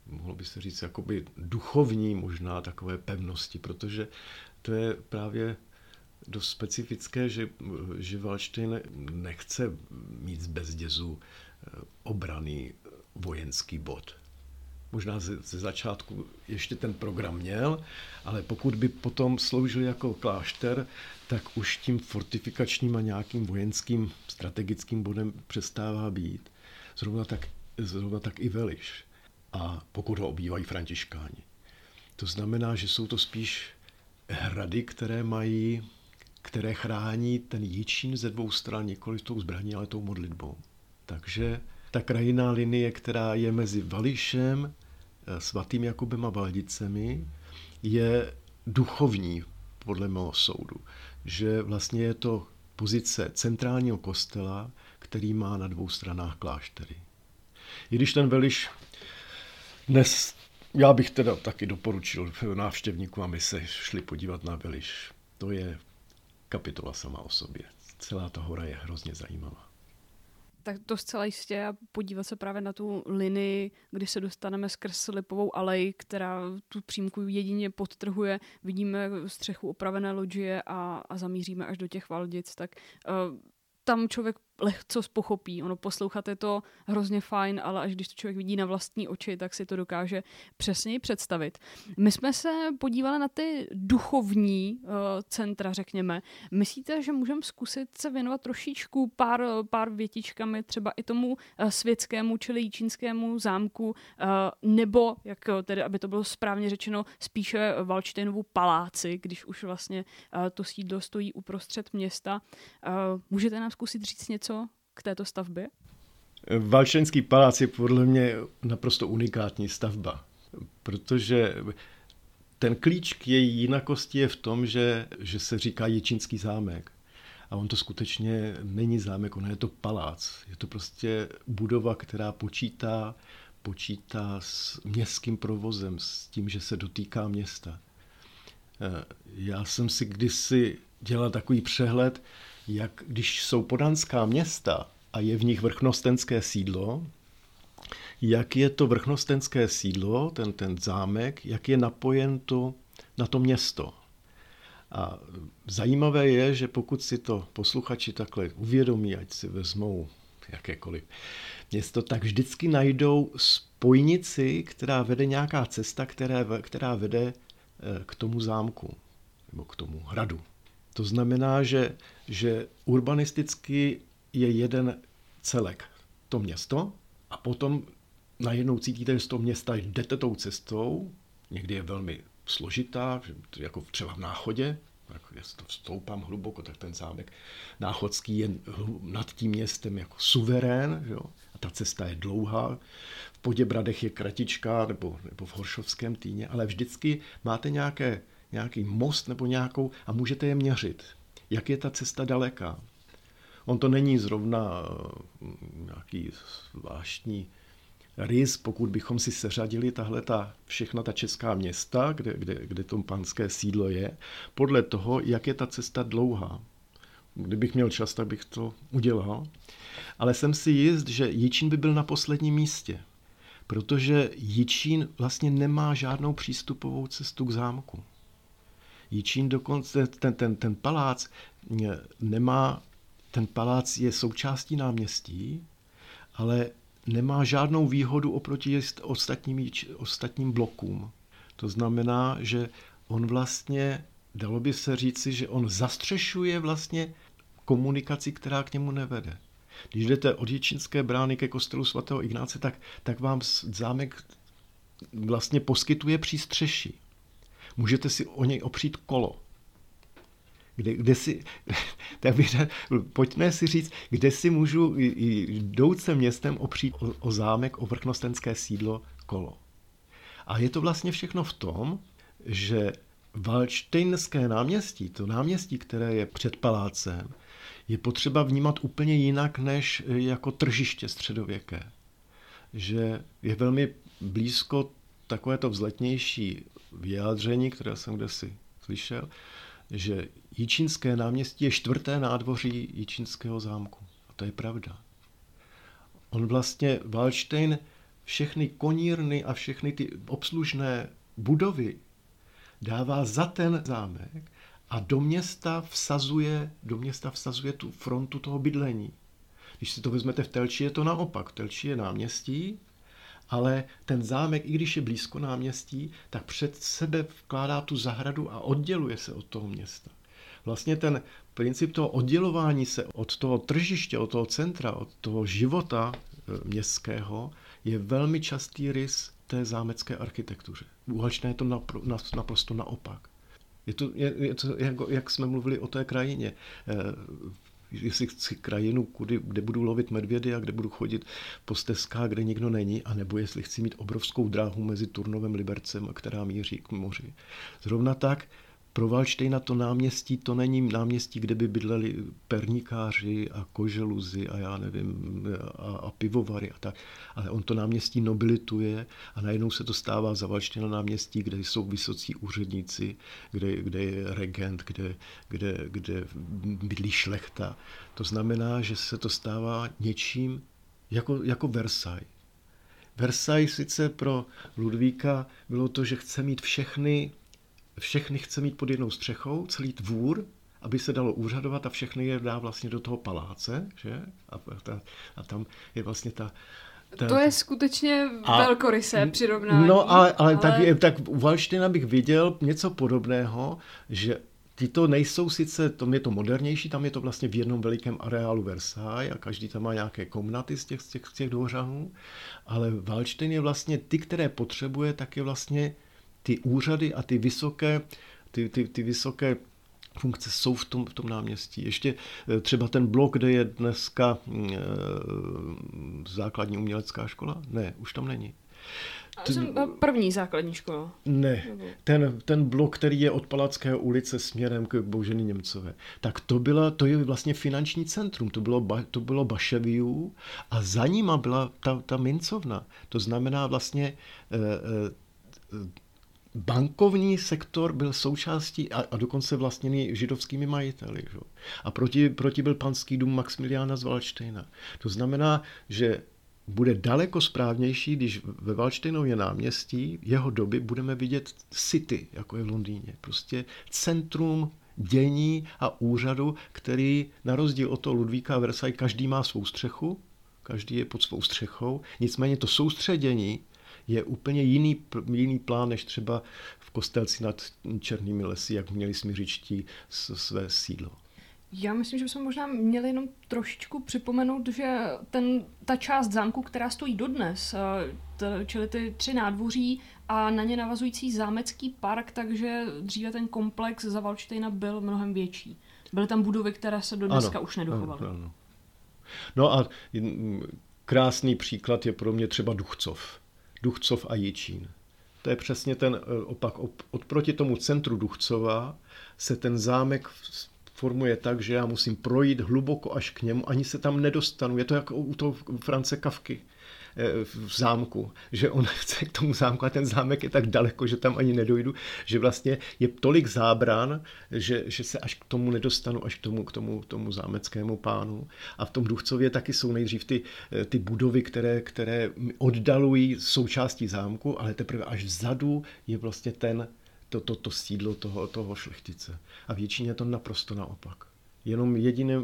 mohlo by se říct, jakoby duchovní možná takové pevnosti, protože to je právě dost specifické, že, že Valštejn nechce mít z bezdězu eh, obraný vojenský bod. Možná ze, ze začátku ještě ten program měl, ale pokud by potom sloužil jako klášter, tak už tím fortifikačním a nějakým vojenským strategickým bodem přestává být. Zrovna tak, zrovna tak i Veliš. A pokud ho obývají františkáni. To znamená, že jsou to spíš hrady, které mají, které chrání ten Jičín ze dvou stran, nikoli tou zbraní, ale tou modlitbou. Takže ta krajinná linie, která je mezi Vališem, svatým Jakubem a Valdicemi, je duchovní, podle mého soudu že vlastně je to pozice centrálního kostela, který má na dvou stranách kláštery. I když ten veliš dnes, já bych teda taky doporučil návštěvníkům, aby se šli podívat na veliš. To je kapitola sama o sobě. Celá ta hora je hrozně zajímavá tak to zcela jistě a podívat se právě na tu linii, kdy se dostaneme skrz Lipovou alej, která tu přímku jedině podtrhuje, vidíme střechu opravené loďie a, a zamíříme až do těch Valdic, tak uh, tam člověk lehco pochopí. Ono poslouchat je to hrozně fajn, ale až když to člověk vidí na vlastní oči, tak si to dokáže přesněji představit. My jsme se podívali na ty duchovní uh, centra, řekněme. Myslíte, že můžeme zkusit se věnovat trošičku pár, pár větičkami třeba i tomu uh, světskému, čili jíčínskému zámku, uh, nebo, jak tedy, aby to bylo správně řečeno, spíše Valštejnovu paláci, když už vlastně uh, to sídlo stojí uprostřed města. Uh, můžete nám zkusit říct něco něco k této stavbě? Valšenský palác je podle mě naprosto unikátní stavba, protože ten klíč k její jinakosti je v tom, že, že se říká Ječínský zámek. A on to skutečně není zámek, on je to palác. Je to prostě budova, která počítá počítá s městským provozem, s tím, že se dotýká města. Eh, já jsem si kdysi dělal takový přehled, jak když jsou podanská města a je v nich vrchnostenské sídlo, jak je to vrchnostenské sídlo, ten, ten zámek, jak je napojen to, na to město. A zajímavé je, že pokud si to posluchači takhle uvědomí, ať si vezmou jakékoliv město, tak vždycky najdou spojnici, která vede nějaká cesta, která, která vede eh, k tomu zámku nebo k tomu hradu. To znamená, že, že urbanisticky je jeden celek to město a potom najednou cítíte, že z toho města jdete tou cestou, někdy je velmi složitá, jako třeba v náchodě, tak jestli to vstoupám hluboko, tak ten zámek náchodský je nad tím městem jako suverén, jo? a ta cesta je dlouhá. V Poděbradech je kratičká, nebo, nebo v Horšovském týně, ale vždycky máte nějaké, nějaký most nebo nějakou a můžete je měřit. Jak je ta cesta daleká? On to není zrovna eh, nějaký zvláštní rys, pokud bychom si seřadili tahle ta, všechna ta česká města, kde, kde, kde to pánské sídlo je, podle toho, jak je ta cesta dlouhá. Kdybych měl čas, tak bych to udělal. Ale jsem si jist, že Jičín by byl na posledním místě, protože Jičín vlastně nemá žádnou přístupovou cestu k zámku. Jičín dokonce, ten, ten, ten palác nemá, ten palác je součástí náměstí, ale nemá žádnou výhodu oproti ostatním, ostatním blokům. To znamená, že on vlastně, dalo by se říci, že on zastřešuje vlastně komunikaci, která k němu nevede. Když jdete od Jičínské brány ke kostelu svatého Ignáce, tak, tak vám zámek vlastně poskytuje přístřeší. Můžete si o něj opřít kolo kde, kde si, tak bych pojďme si říct, kde si můžu jdouc se městem opřít o, o zámek, o vrchnostenské sídlo kolo. A je to vlastně všechno v tom, že Valštejnské náměstí, to náměstí, které je před palácem, je potřeba vnímat úplně jinak než jako tržiště středověké. Že je velmi blízko takovéto vzletnější vyjádření, které jsem kdesi slyšel, že Jičínské náměstí je čtvrté nádvoří Jičínského zámku. A to je pravda. On vlastně, Wallstein, všechny konírny a všechny ty obslužné budovy dává za ten zámek a do města vsazuje, do města vsazuje tu frontu toho bydlení. Když si to vezmete v Telči, je to naopak. V Telči je náměstí ale ten zámek, i když je blízko náměstí, tak před sebe vkládá tu zahradu a odděluje se od toho města. Vlastně ten princip toho oddělování se od toho tržiště, od toho centra, od toho života e, městského je velmi častý rys té zámecké architektuře. U je to napr- naprosto naopak. Je to, je, je to jak, jak jsme mluvili o té krajině. Jestli chci krajinu, kudy, kde budu lovit medvědy a kde budu chodit po stezkách, kde nikdo není, anebo jestli chci mít obrovskou dráhu mezi Turnovem Libercem, která míří k moři. Zrovna tak pro Valštejna to náměstí, to není náměstí, kde by bydleli perníkáři a koželuzy a já nevím, a, a pivovary a tak. Ale on to náměstí nobilituje a najednou se to stává za Valštěna náměstí, kde jsou vysocí úředníci, kde, kde je regent, kde, kde, kde bydlí šlechta. To znamená, že se to stává něčím jako, jako Versailles. Versailles sice pro Ludvíka bylo to, že chce mít všechny všechny chce mít pod jednou střechou, celý tvůr, aby se dalo úřadovat a všechny je dá vlastně do toho paláce, že? A, ta, a tam je vlastně ta, ta, to je skutečně a, velkorysé přirovnání. No, ale, ale, ale... Tak, tak u Valština bych viděl něco podobného, že Tyto nejsou sice, tam je to modernější, tam je to vlastně v jednom velikém areálu Versailles a každý tam má nějaké komnaty z těch, z těch, z těch dvořanů, ale Wallstein je vlastně ty, které potřebuje, tak je vlastně ty úřady a ty vysoké, ty, ty, ty vysoké funkce jsou v tom, v tom náměstí. Ještě eh, třeba ten blok, kde je dneska e, základní umělecká škola? Ne, už tam není. T- první základní škola. Ne, ten, ten blok, který je od Palackého ulice směrem k Boženy Němcové, tak to, byla, to je vlastně finanční centrum, to bylo, to bylo Baševiu a za nima byla ta, ta mincovna. To znamená vlastně eh, eh, bankovní sektor byl součástí a, a dokonce vlastněný židovskými majiteli. Že? A proti, proti byl panský dům Maximiliána z Valštejna. To znamená, že bude daleko správnější, když ve Valštejnově náměstí jeho doby budeme vidět city, jako je v Londýně. Prostě centrum dění a úřadu, který na rozdíl od toho Ludvíka a Versailles každý má svou střechu, každý je pod svou střechou, nicméně to soustředění je úplně jiný, jiný plán, než třeba v Kostelci nad Černými lesy, jak měli smířičtí své sídlo. Já myslím, že bychom možná měli jenom trošičku připomenout, že ten, ta část zámku, která stojí dodnes, t, čili ty tři nádvoří a na ně navazující zámecký park, takže dříve ten komplex za Valštejna byl mnohem větší. Byly tam budovy, které se do dneska ano, už nedochovaly. Ano, ano. No a krásný příklad je pro mě třeba Duchcov. Duchcov a Jičín. To je přesně ten e, opak. Odproti tomu centru Duchcova se ten zámek formuje tak, že já musím projít hluboko až k němu, ani se tam nedostanu. Je to jako u toho France Kavky eh, v zámku, že on chce k tomu zámku a ten zámek je tak daleko, že tam ani nedojdu, že vlastně je tolik zábran, že, že se až k tomu nedostanu, až k tomu, k tomu, tomu zámeckému pánu. A v tom Duchcově taky jsou nejdřív ty, eh, ty budovy, které, které oddalují součástí zámku, ale teprve až vzadu je vlastně ten, to, to, to sídlo toho, toho šlechtice. A většině je to naprosto naopak. Jenom jediné,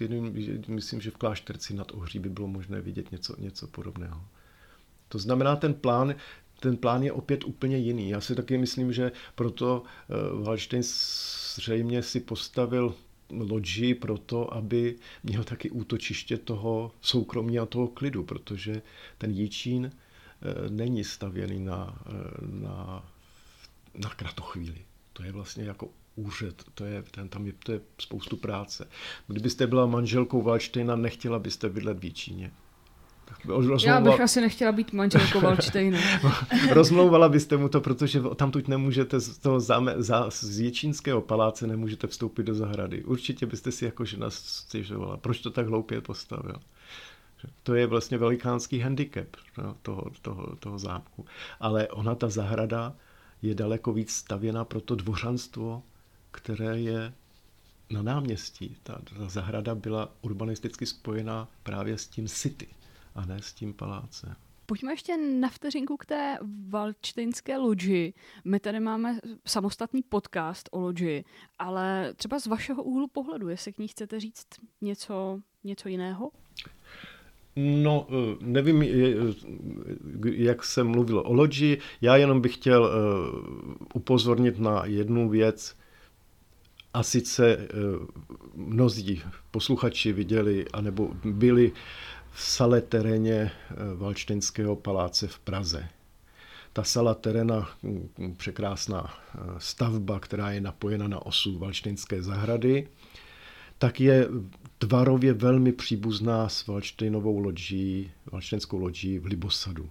jedin, myslím, že v klášterci nad Ohří by bylo možné vidět něco, něco podobného. To znamená, ten plán, ten plán je opět úplně jiný. Já si taky myslím, že proto uh, Wallstein zřejmě si postavil loďi proto, aby měl taky útočiště toho soukromí a toho klidu, protože ten Jičín uh, není stavěný na, uh, na na kratochvíli. To je vlastně jako úřad, to je, ten, tam je, to je spoustu práce. Kdybyste byla manželkou Valštejna, nechtěla byste bydlet v. Rozmlouvala... Já bych asi nechtěla být manželkou Valštejna. Rozmlouvala byste mu to, protože tam tuď nemůžete z toho záme, za, z Ječínského paláce nemůžete vstoupit do zahrady. Určitě byste si jako žena stěžovala. Proč to tak hloupě postavil? To je vlastně velikánský handicap no, toho, toho, toho zámku. Ale ona, ta zahrada, je daleko víc stavěna pro to dvořanstvo, které je na náměstí. Ta, ta zahrada byla urbanisticky spojená právě s tím city a ne s tím palácem. Pojďme ještě na vteřinku k té valčtejnské loďi. My tady máme samostatný podcast o loďi, ale třeba z vašeho úhlu pohledu, jestli k ní chcete říct něco, něco jiného? No, eh, nevím, jak jsem mluvil o loďi, já jenom bych chtěl eh, upozornit na jednu věc, a sice eh, mnozí posluchači viděli, anebo byli v sale teréně Valčtenského paláce v Praze. Ta sala terena, hm, překrásná stavba, která je napojena na osu Valčtenské zahrady, tak je tvarově velmi příbuzná s Valštejnovou loďí, Valštejnskou loďí v Libosadu.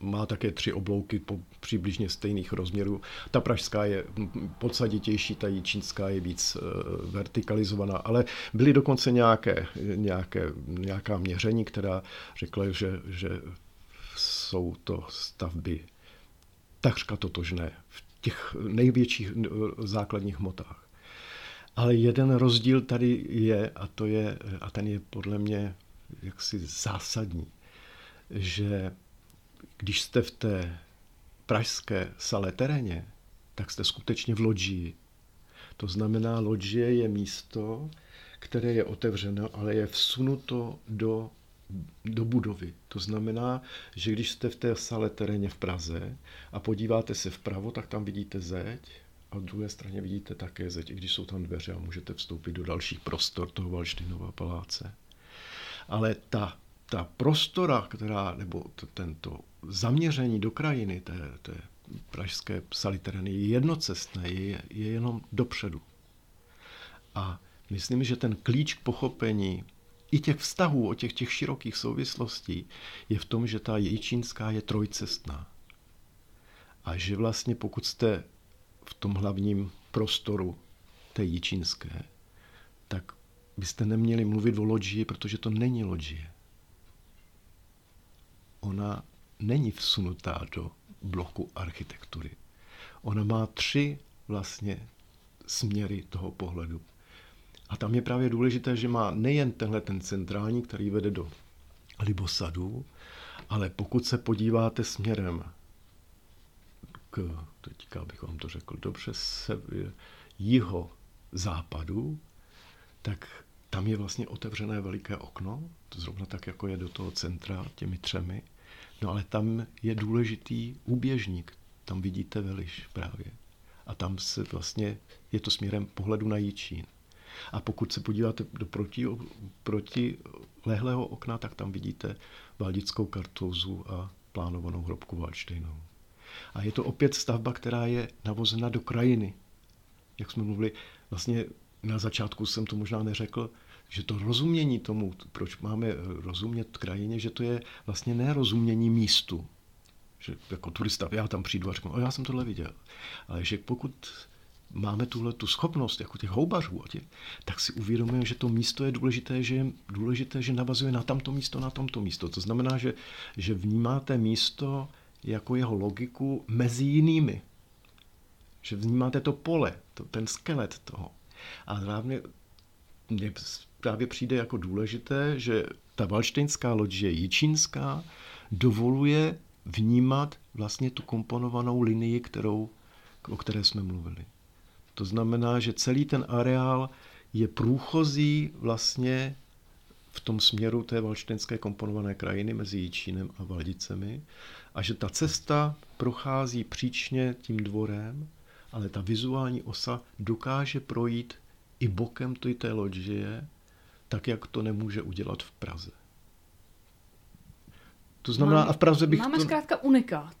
Má také tři oblouky po přibližně stejných rozměrů. Ta pražská je podsaditější, ta čínská je víc e, vertikalizovaná, ale byly dokonce nějaké, nějaké, nějaká měření, která řekla, že, že jsou to stavby takřka totožné v těch největších e, základních hmotách. Ale jeden rozdíl tady je, a, to je, a ten je podle mě jaksi zásadní, že když jste v té pražské sale teréně, tak jste skutečně v loďii. To znamená, loďie je místo, které je otevřeno, ale je vsunuto do, do budovy. To znamená, že když jste v té sale teréně v Praze a podíváte se vpravo, tak tam vidíte zeď a v druhé straně vidíte také zeď, i když jsou tam dveře a můžete vstoupit do dalších prostor toho Valštinova paláce. Ale ta, ta prostora, která, nebo to, tento zaměření do krajiny té, té pražské salitereny je jednocestné, je, je jenom dopředu. A myslím, že ten klíč k pochopení i těch vztahů, o těch, těch širokých souvislostí, je v tom, že ta jičínská je trojcestná. A že vlastně pokud jste v tom hlavním prostoru té jičínské, tak byste neměli mluvit o loďii, protože to není loďie. Ona není vsunutá do bloku architektury. Ona má tři vlastně směry toho pohledu. A tam je právě důležité, že má nejen tenhle ten centrální, který vede do libosadu, ale pokud se podíváte směrem k, teďka bych vám to řekl dobře, se, jiho západu, tak tam je vlastně otevřené veliké okno, to zrovna tak, jako je do toho centra těmi třemi. No ale tam je důležitý úběžník, tam vidíte veliš právě. A tam se vlastně, je to směrem pohledu na Jičín. A pokud se podíváte do proti, proti lehlého okna, tak tam vidíte Valdickou kartouzu a plánovanou hrobku Waldsteinovou. A je to opět stavba, která je navozena do krajiny. Jak jsme mluvili, vlastně na začátku jsem to možná neřekl, že to rozumění tomu, proč máme rozumět krajině, že to je vlastně nerozumění místu. Že jako turista, já tam přijdu a řeknu, o, já jsem tohle viděl. Ale že pokud máme tuhle tu schopnost, jako těch houbařů, tak si uvědomujeme, že to místo je důležité, že je důležité, že navazuje na tamto místo, na tomto místo. To znamená, že, že vnímáte místo jako jeho logiku mezi jinými. Že vnímáte to pole, to, ten skelet toho. A hlavně mně právě přijde jako důležité, že ta valštejnská loď je jičínská, dovoluje vnímat vlastně tu komponovanou linii, kterou, o které jsme mluvili. To znamená, že celý ten areál je průchozí vlastně v tom směru té valštenské komponované krajiny mezi Jičínem a Valdicemi a že ta cesta prochází příčně tím dvorem, ale ta vizuální osa dokáže projít i bokem té loďie, tak jak to nemůže udělat v Praze. To znamená, Máme, a v Praze bych Máme to... zkrátka unikát.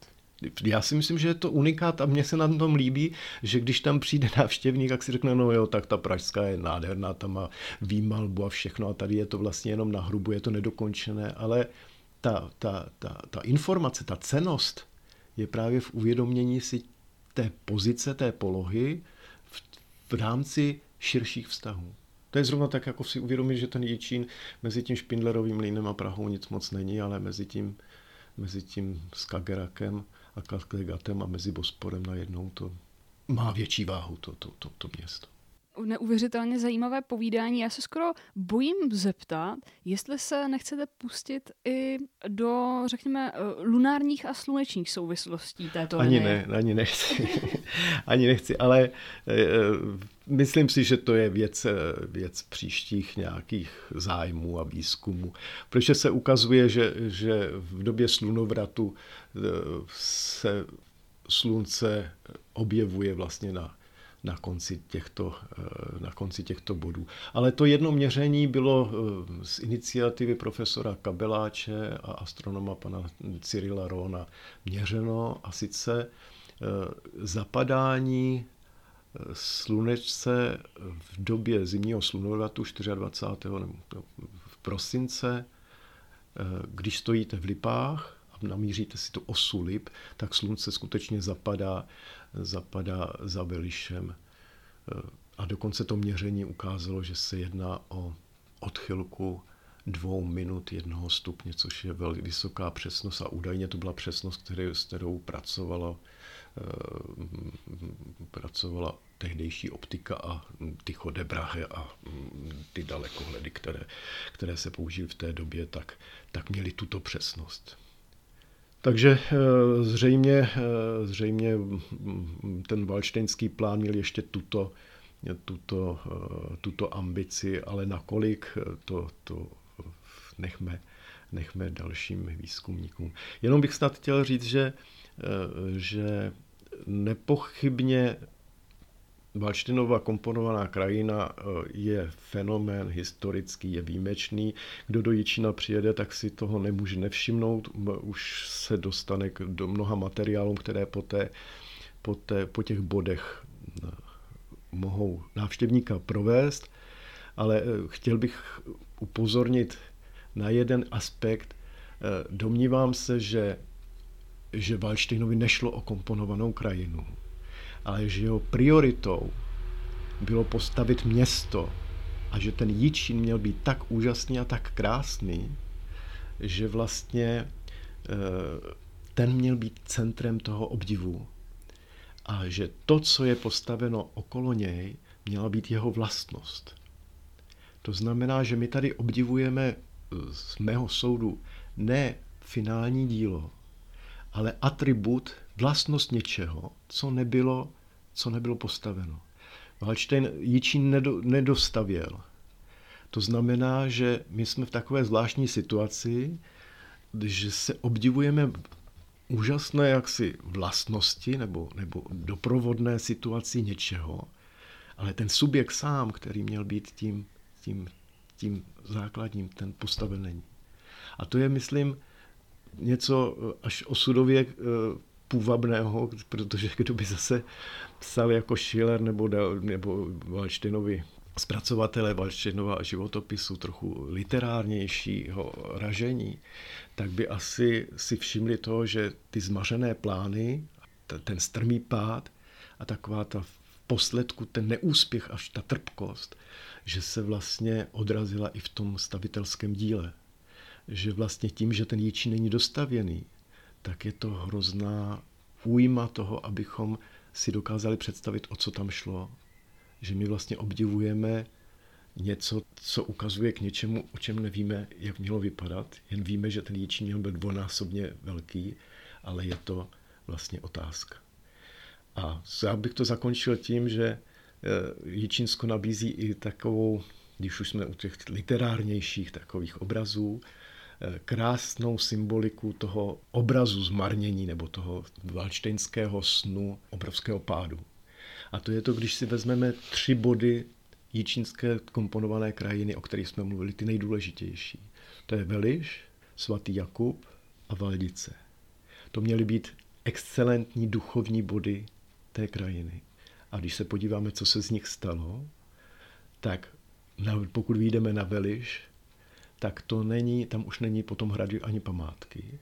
Já si myslím, že je to unikát a mně se na tom líbí, že když tam přijde návštěvník, tak si řekne, no jo, tak ta pražská je nádherná, tam má výmalbu a všechno a tady je to vlastně jenom na hrubu, je to nedokončené, ale ta, ta, ta, ta informace, ta cenost je právě v uvědomění si té pozice, té polohy v, v rámci širších vztahů. To je zrovna tak, jako si uvědomit, že ten Jičín mezi tím Špindlerovým línem a Prahou nic moc není, ale mezi tím, mezi tím Skagerakem a Kattegatem a mezi Bosporem najednou to má větší váhu, to, to, to, to město neuvěřitelně zajímavé povídání. Já se skoro bojím zeptat, jestli se nechcete pustit i do, řekněme, eh, lunárních a slunečních souvislostí této Ani linie. ne, ani nechci. ani nechci, ale e, myslím si, že to je věc, věc příštích nějakých zájmů a výzkumů. Protože se ukazuje, že, že v době slunovratu se slunce objevuje vlastně na na konci těchto, eh, na konci těchto bodů. Ale to jedno měření bylo eh, z iniciativy profesora Kabeláče a astronoma pana Cyrila Rona měřeno a sice eh, zapadání slunečce v době zimního slunovratu 24. v prosince, když stojíte v Lipách a namíříte si tu osu Lip, tak slunce skutečně zapadá zapadá za Velišem. A dokonce to měření ukázalo, že se jedná o odchylku dvou minut jednoho stupně, což je velmi vysoká přesnost a údajně to byla přesnost, který, s kterou pracovala, eh, pracovala tehdejší optika a ty chodebrahy a ty dalekohledy, které, které se použily v té době, tak, tak měly tuto přesnost. Takže eh, zřejmě, eh, zřejmě ten valštejnský plán měl ještě tuto, tuto, eh, tuto ambici, ale nakolik to, to nechme, nechme dalším výzkumníkům. Jenom bych snad chtěl říct, že, že nepochybně Valštinová komponovaná krajina eh, je fenomén historický, je výjimečný. Kdo do Jičína přijede, tak si toho nemůže nevšimnout. Už se dostane do mnoha materiálů, které po, té, po, té, po těch bodech eh, mohou návštěvníka provést. ale eh, chtěl bych upozornit na jeden aspekt. Domnívám se, že, že Waldsteinovi nešlo o komponovanou krajinu, ale že jeho prioritou bylo postavit město a že ten Jičín měl být tak úžasný a tak krásný, že vlastně ten měl být centrem toho obdivu a že to, co je postaveno okolo něj, měla být jeho vlastnost. To znamená, že my tady obdivujeme eh, z mého soudu ne finální dílo, ale atribut, vlastnost něčeho, co nebylo, co nebylo postaveno. Wallstein Jičín nedo, nedostavěl. To znamená, že my jsme v takové zvláštní situaci, že se obdivujeme úžasné jaksi vlastnosti nebo, nebo doprovodné situaci něčeho, ale ten subjekt sám, který měl být tím, tím, tím základním, ten postaven není. A to je, myslím, něco až osudově eh, půvabného, protože kdo by zase psal jako Schiller nebo, nebo Wallsteinovi zpracovatele Valštěnova životopisu trochu literárnějšího ražení, tak by asi si všimli to, že ty zmařené plány, ten strmý pád a taková ta v posledku ten neúspěch až ta trpkost, že se vlastně odrazila i v tom stavitelském díle. Že vlastně tím, že ten Jičín není dostavěný, tak je to hrozná újma toho, abychom si dokázali představit, o co tam šlo, že my vlastně obdivujeme něco, co ukazuje k něčemu, o čem nevíme, jak mělo vypadat. Jen víme, že ten Jičín měl být dvonásobně velký, ale je to vlastně otázka. A já bych to zakončil tím, že eh, Jičínsko nabízí i takovou, když už jsme u těch literárnějších takových obrazů, krásnou symboliku toho obrazu zmarnění nebo toho valštejnského snu obrovského pádu. A to je to, když si vezmeme tři body jičínské komponované krajiny, o kterých jsme mluvili, ty nejdůležitější. To je Veliš, svatý Jakub a Valdice. To měly být excelentní duchovní body té krajiny. A když se podíváme, co se z nich stalo, tak pokud vyjdeme na Veliš, tak to není, tam už není potom hrady ani památky.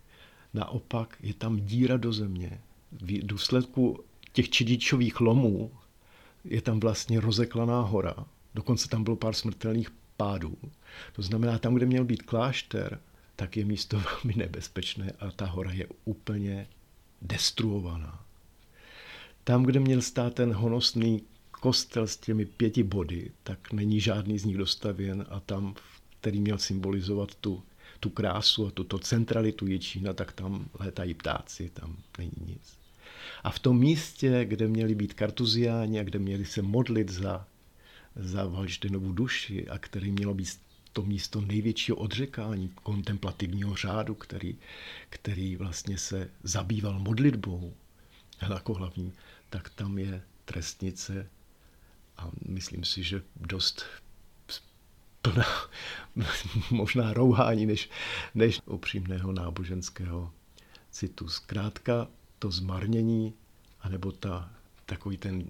Naopak je tam díra do země. V důsledku těch čidičových lomů je tam vlastně rozeklaná hora. Dokonce tam bylo pár smrtelných pádů. To znamená, tam, kde měl být klášter, tak je místo velmi nebezpečné a ta hora je úplně destruovaná. Tam, kde měl stát ten honosný kostel s těmi pěti body, tak není žádný z nich dostavěn a tam, který měl symbolizovat tu, tu krásu a tuto centralitu Jičína, tak tam létají ptáci, tam není nic. A v tom místě, kde měli být kartuziáni a kde měli se modlit za, za Valštejnovu duši a který mělo být to místo největšího odřekání kontemplativního řádu, který, který vlastně se zabýval modlitbou jako hlavní, tak tam je trestnice a myslím si, že dost plná možná rouhání než, než upřímného náboženského citu. Zkrátka to zmarnění, anebo ta, takový ten,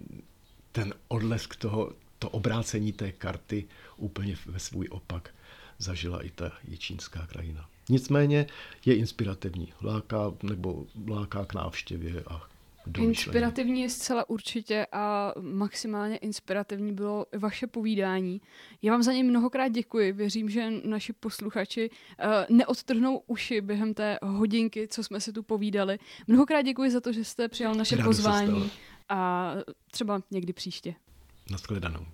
ten odlesk toho, to obrácení té karty úplně ve svůj opak zažila i ta jičínská krajina. Nicméně je inspirativní, láká nebo láká k návštěvě a Inspirativní je zcela určitě a maximálně inspirativní bylo vaše povídání. Já vám za ně mnohokrát děkuji. Věřím, že naši posluchači uh, neodtrhnou uši během té hodinky, co jsme si tu povídali. Mnohokrát děkuji za to, že jste přijal naše Rádu pozvání a třeba někdy příště. Naschledanou.